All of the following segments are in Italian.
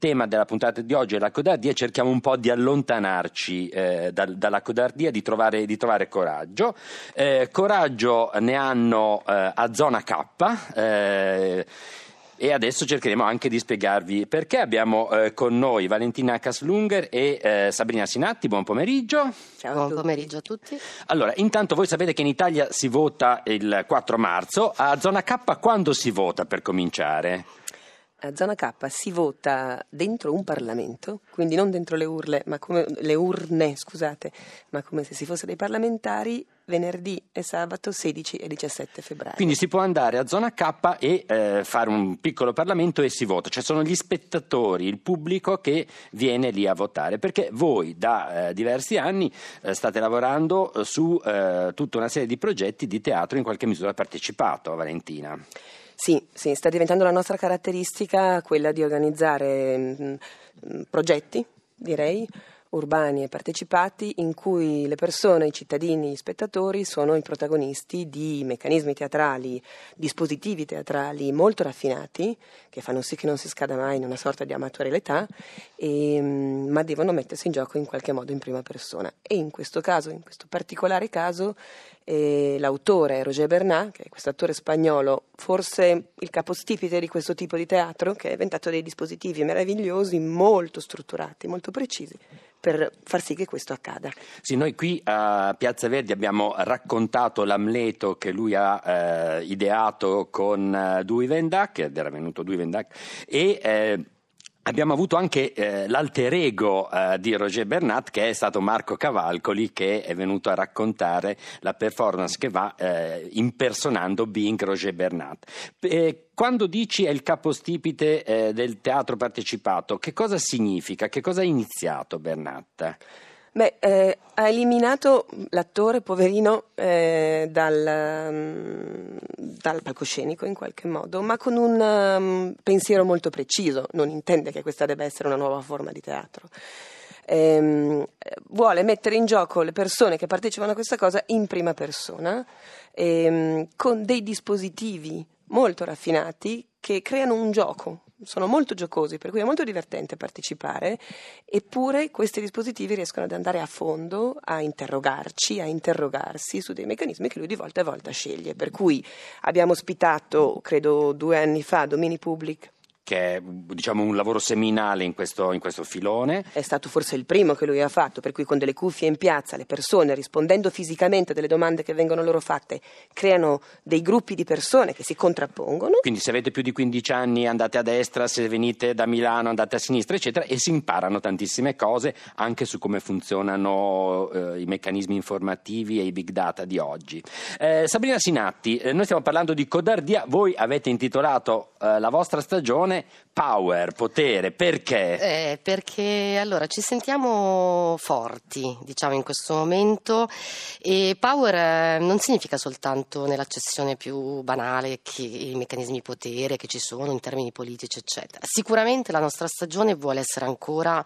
tema della puntata di oggi è la codardia, cerchiamo un po' di allontanarci eh, da, dalla codardia, di trovare, di trovare coraggio. Eh, coraggio ne hanno eh, a zona K. Eh, e adesso cercheremo anche di spiegarvi perché abbiamo eh, con noi Valentina Kaslunger e eh, Sabrina Sinatti. Buon pomeriggio. Ciao, buon pomeriggio a tutti. Allora, intanto voi sapete che in Italia si vota il 4 marzo. A zona K quando si vota per cominciare? A zona K si vota dentro un Parlamento, quindi non dentro le, urle, come, le urne, scusate, ma come se si fosse dei parlamentari venerdì e sabato 16 e 17 febbraio. Quindi si può andare a zona K e eh, fare un piccolo Parlamento e si vota, cioè sono gli spettatori, il pubblico che viene lì a votare, perché voi da eh, diversi anni eh, state lavorando su eh, tutta una serie di progetti di teatro in qualche misura partecipato, Valentina. Sì, sì, sta diventando la nostra caratteristica quella di organizzare mh, mm, mm, progetti, direi, urbani e partecipati in cui le persone, i cittadini, gli spettatori sono i protagonisti di meccanismi teatrali, dispositivi teatrali molto raffinati che fanno sì che non si scada mai in una sorta di amatorialità, e, ma devono mettersi in gioco in qualche modo in prima persona. E in questo caso, in questo particolare caso, eh, l'autore Roger Bernat, che è questo attore spagnolo, forse il capostipite di questo tipo di teatro, che ha inventato dei dispositivi meravigliosi, molto strutturati, molto precisi per far sì che questo accada. Sì, noi qui a Piazza Verdi abbiamo raccontato l'Amleto che lui ha eh, ideato con Dewey Vendac, ed era venuto Dewey Vendac, e eh, Abbiamo avuto anche eh, l'alter ego eh, di Roger Bernat che è stato Marco Cavalcoli che è venuto a raccontare la performance che va eh, impersonando Bing Roger Bernat. quando dici è il capostipite eh, del teatro partecipato, che cosa significa? Che cosa ha iniziato Bernat? Beh, eh, ha eliminato l'attore poverino eh, dal, um, dal, palcoscenico in qualche modo, ma con un um, pensiero molto preciso, non intende che questa debba essere una nuova forma di teatro. Ehm, vuole mettere in gioco le persone che partecipano a questa cosa in prima persona, ehm, con dei dispositivi molto raffinati che creano un gioco sono molto giocosi, per cui è molto divertente partecipare, eppure questi dispositivi riescono ad andare a fondo, a interrogarci, a interrogarsi su dei meccanismi che lui di volta a volta sceglie. Per cui abbiamo ospitato, credo due anni fa, Domini Public che è diciamo, un lavoro seminale in questo, in questo, filone. È stato forse il primo che lui ha fatto, per cui con delle cuffie in piazza le persone, rispondendo fisicamente a delle domande che vengono loro fatte, creano dei gruppi di persone che si contrappongono. Quindi se avete più di 15 anni andate a destra, se venite da Milano andate a sinistra, eccetera, e si imparano tantissime cose anche su come funzionano eh, i meccanismi informativi e i big data di oggi. Eh, Sabrina Sinatti, eh, noi stiamo parlando di codardia, voi avete intitolato eh, la vostra stagione power, potere, perché? Eh, perché allora ci sentiamo forti, diciamo, in questo momento e power eh, non significa soltanto nell'accezione più banale che i meccanismi di potere che ci sono in termini politici, eccetera. Sicuramente la nostra stagione vuole essere ancora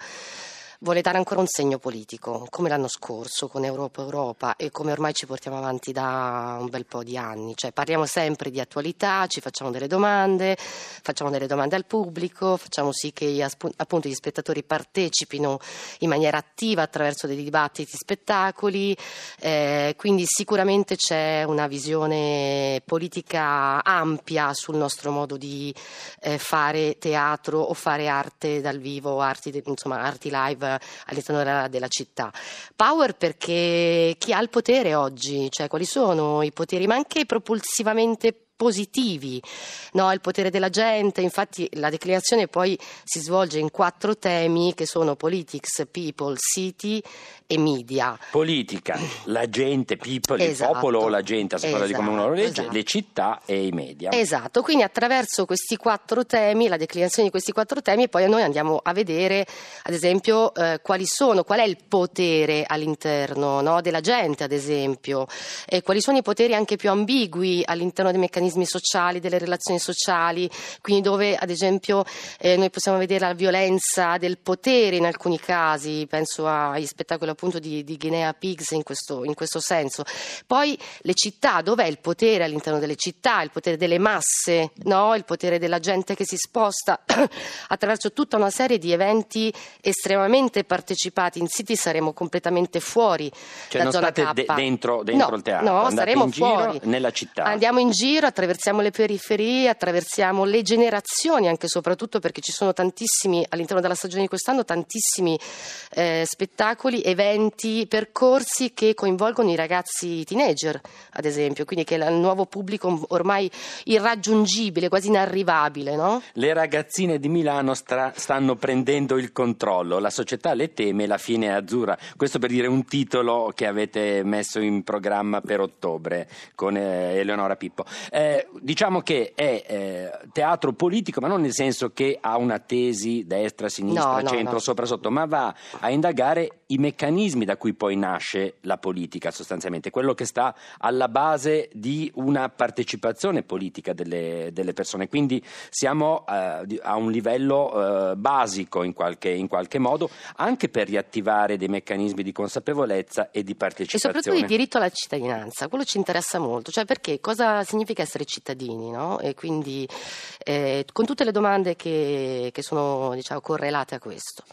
vuole dare ancora un segno politico, come l'anno scorso con Europa Europa e come ormai ci portiamo avanti da un bel po' di anni. Cioè, parliamo sempre di attualità, ci facciamo delle domande, facciamo delle domande al pubblico, facciamo sì che appunto gli spettatori partecipino in maniera attiva attraverso dei dibattiti, spettacoli, eh, quindi sicuramente c'è una visione politica ampia sul nostro modo di eh, fare teatro o fare arte dal vivo, arti, insomma, arti live all'interno della, della, città. Power perché chi ha il potere oggi, cioè quali sono i poteri, ma anche propulsivamente positivi, no? il potere della gente, infatti la declinazione poi si svolge in quattro temi che sono politics, people, city e media. Politica, la gente, people, esatto. il popolo o la gente, a seconda esatto, di come uno lo legge, esatto. le città e i media. Esatto, quindi attraverso questi quattro temi, la declinazione di questi quattro temi, poi noi andiamo a vedere, ad esempio, eh, quali sono, qual è il potere all'interno no? della gente, ad esempio, e quali sono i poteri anche più ambigui all'interno dei meccanismi meccanismi sociali, delle relazioni sociali, quindi dove ad esempio eh, noi possiamo vedere la violenza del potere in alcuni casi, penso agli spettacoli appunto di, di Guinea Pigs in questo, in questo senso. Poi le città, dov'è il potere all'interno delle città, il potere delle masse, no? il potere della gente che si sposta attraverso tutta una serie di eventi estremamente partecipati. In City saremo completamente fuori cioè da non zona state de- dentro, dentro no, il teatro, no, andate saremo in giro fuori. nella città. Andiamo in giro, attraversiamo le periferie, attraversiamo le generazioni, anche e soprattutto perché ci sono tantissimi, all'interno della stagione di quest'anno, tantissimi eh, spettacoli, eventi, percorsi che coinvolgono i ragazzi teenager, ad esempio, quindi che è il nuovo pubblico ormai irraggiungibile, quasi inarrivabile, no? Le ragazzine di Milano stra- stanno prendendo il controllo, la società le teme, la fine è azzurra. Questo per dire un titolo che avete messo in programma per ottobre con eh, Eleonora Pippo. Eh, diciamo che è eh, teatro politico, ma non nel senso che ha una tesi destra, sinistra, No, no, centro, no. sopra, sotto, ma va a indagare i meccanismi da cui poi nasce la politica sostanzialmente, quello che sta alla base di una partecipazione politica delle, delle persone. Quindi siamo eh, a un livello eh, basico in qualche, in qualche modo, anche per riattivare dei meccanismi di consapevolezza e di E partecipazione. soprattutto il diritto alla cittadinanza, quello ci interessa molto, cioè perché cosa significa essere cittadini, no? E quindi eh, con tutte le domande che, che sono diciamo, correlate a questo.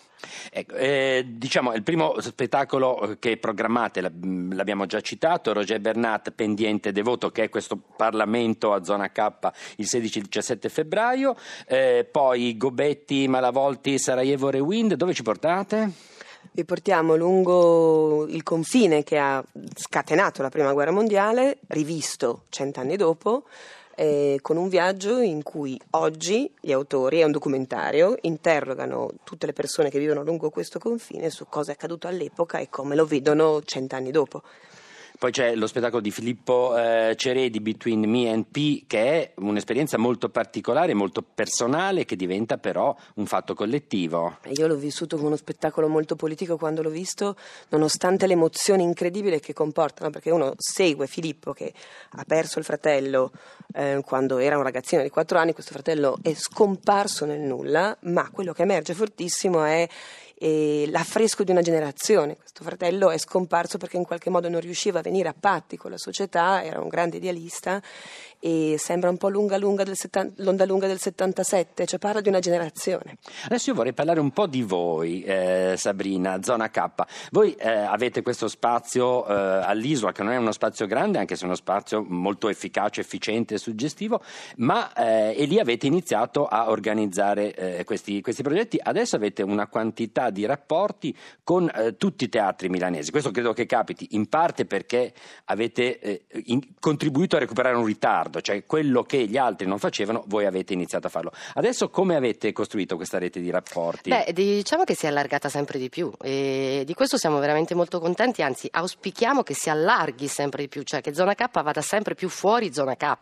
Ecco, eh, diciamo, il primo spettacolo che programmate, l'ab- l'abbiamo già citato, Roger Bernat, Pendiente Devoto, che è questo Parlamento a zona K il 16-17 febbraio, Eh, poi Gobetti, Malavolti, Sarajevo Rewind, dove ci portate? Vi portiamo lungo il confine che ha scatenato la prima guerra mondiale, rivisto cent'anni dopo, eh, con un viaggio in cui oggi gli autori, è un documentario, interrogano tutte le persone che vivono lungo questo confine su cosa è accaduto all'epoca e come lo vedono cent'anni dopo. Poi c'è lo spettacolo di Filippo eh, Ceredi, Between Me and P, che è un'esperienza molto particolare, molto personale, che diventa però un fatto collettivo. Io l'ho vissuto come uno spettacolo molto politico quando l'ho visto, nonostante l'emozione incredibile che comportano, perché uno segue Filippo che ha perso il fratello eh, quando era un ragazzino di 4 anni, questo fratello è scomparso nel nulla, ma quello che emerge fortissimo è eh, l'affresco di una generazione. Questo fratello è scomparso perché in qualche modo non riusciva a venire a patti con la società, era un grande idealista e sembra un po' lunga, lunga del settan- l'onda lunga del 77, cioè parla di una generazione. Adesso io vorrei parlare un po' di voi, eh, Sabrina, Zona K. Voi eh, avete questo spazio eh, all'isola, che non è uno spazio grande, anche se è uno spazio molto efficace, efficiente e suggestivo, ma eh, e lì avete iniziato a organizzare eh, questi, questi progetti. Adesso avete una quantità di rapporti con eh, tutti i teatri milanesi. Questo credo che capiti in parte perché avete in- contribuito a recuperare un ritardo, cioè quello che gli altri non facevano, voi avete iniziato a farlo. Adesso come avete costruito questa rete di rapporti? Beh, diciamo che si è allargata sempre di più e di questo siamo veramente molto contenti, anzi auspichiamo che si allarghi sempre di più, cioè che Zona K vada sempre più fuori Zona K.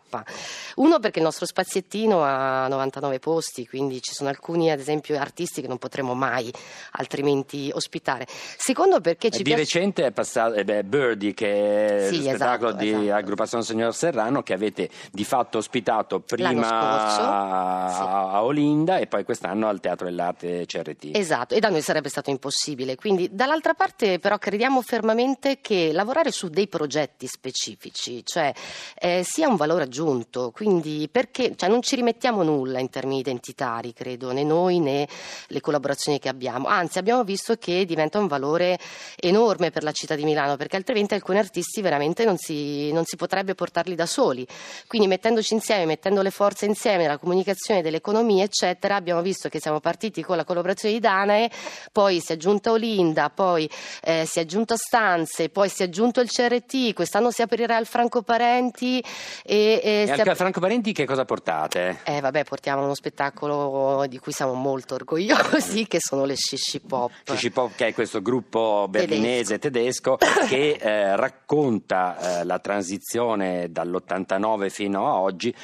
Uno perché il nostro spaziettino ha 99 posti, quindi ci sono alcuni ad esempio artisti che non potremo mai altrimenti ospitare. Secondo perché Eh, ci di piace... recente è passato eh, beh, Birdie, che è Sì, lo spettacolo esatto, di esatto. Aggruppazione Signor Serrano, che avete di fatto ospitato prima scorso, a, a Olinda e poi quest'anno al Teatro dell'Arte CRT. Esatto, e da noi sarebbe stato impossibile. Quindi, dall'altra parte, però, crediamo fermamente che lavorare su dei progetti specifici, cioè, eh, sia un valore aggiunto. Quindi, perché cioè, non ci rimettiamo nulla in termini identitari, credo, né noi né le collaborazioni che abbiamo. Anzi, abbiamo visto che diventa un valore enorme per la città di Milano, perché altrimenti alcuni artisti veramente non si, non si potrebbe portarli da soli. Quindi, mettendoci insieme, mettendo le forze insieme, la comunicazione dell'economia, eccetera, abbiamo visto che siamo partiti con la collaborazione di Danae, poi si è aggiunta Olinda, poi eh, si è aggiunta Stanze, poi si è aggiunto il CRT, quest'anno si aprirà il Franco Parenti e, e E al ap- Franco Parenti che cosa portate? eh, vabbè, portiamo uno spettacolo di cui siamo molto orgogliosi, che sono le Shishi Pop. Shishi Pop, che è questo gruppo berlinese tedesco che eh, racconta eh, la transizione dall'89 fino a oggi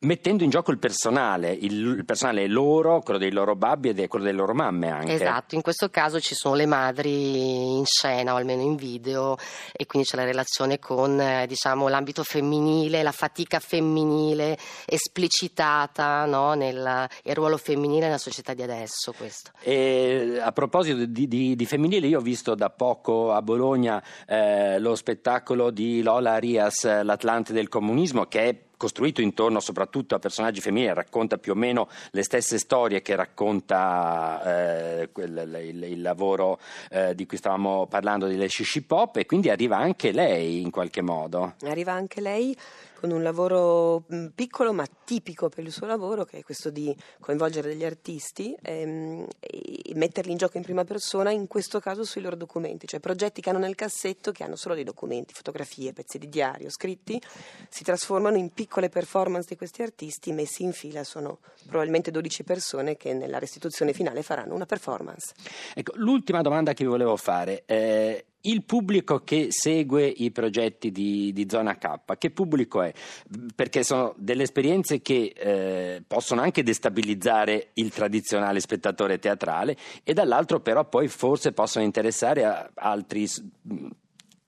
mettendo in gioco il personale, il, il, personale è loro, quello dei loro babbi e quello delle loro mamme anche. Esatto, in questo caso ci sono le madri in scena o almeno in video e quindi c'è la relazione con eh, diciamo, l'ambito femminile, la fatica femminile esplicitata no? nel il ruolo femminile nella società di adesso. Questo. E a proposito di, di, di, femminile, io ho visto da poco a Bologna eh, lo spettacolo di Lola Arias, L'Atlante del comunismo, che è costruito intorno soprattutto a personaggi femminili, racconta più o meno le stesse storie che racconta eh, quel, il, il, lavoro eh, di cui stavamo parlando delle Shishi Pop e quindi arriva anche lei in qualche modo. Arriva anche lei con un lavoro mm, piccolo ma tipico per il suo lavoro, che è questo di coinvolgere degli artisti ehm, e metterli in gioco in prima persona, in questo caso sui loro documenti, cioè progetti che hanno nel cassetto, che hanno solo dei documenti, fotografie, pezzi di diario, scritti, si trasformano in piccole performance di questi artisti messi in fila, sono probabilmente 12 persone che nella restituzione finale faranno una performance. Ecco, l'ultima domanda che vi volevo fare. Eh, il pubblico che segue i progetti di, di, Zona K, che pubblico è? Perché sono delle esperienze che eh, possono anche destabilizzare il tradizionale spettatore teatrale e dall'altro però poi forse possono interessare a altri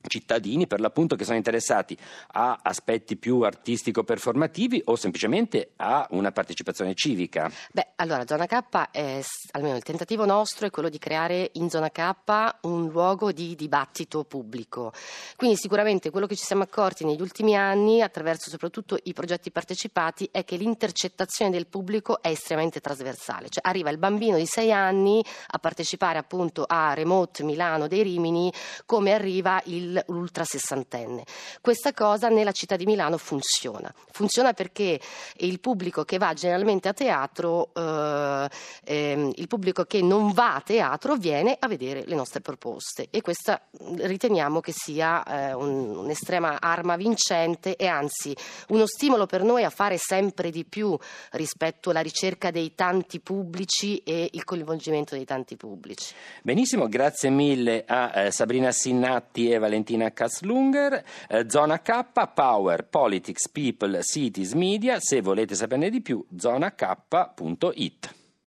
cittadini per l'appunto che sono interessati a aspetti più artistico-performativi o semplicemente a una partecipazione civica? Beh, allora Zona K, è, almeno il tentativo nostro è quello di creare in Zona K un luogo di dibattito pubblico. Quindi sicuramente quello che ci siamo accorti negli ultimi anni, attraverso soprattutto i progetti partecipati, è che l'intercettazione del pubblico è estremamente trasversale. Cioè arriva il bambino di 6 anni a partecipare appunto a Remote Milano dei Rimini come arriva il l'ultra sessantenne. Questa cosa nella città di Milano funziona. Funziona perché il pubblico che va generalmente a teatro, eh, eh, il pubblico che non va a teatro viene a vedere le nostre proposte e questa riteniamo che sia eh, un, un'estrema arma vincente e anzi uno stimolo per noi a fare sempre di più rispetto alla ricerca dei tanti pubblici e il coinvolgimento dei tanti pubblici. Benissimo, grazie mille a eh, Sabrina Sinnatti e Valentina Valentina Katzlunger, eh, Zona K, Power, Politics, People, Cities, Media. Se volete saperne di più, zonak.it.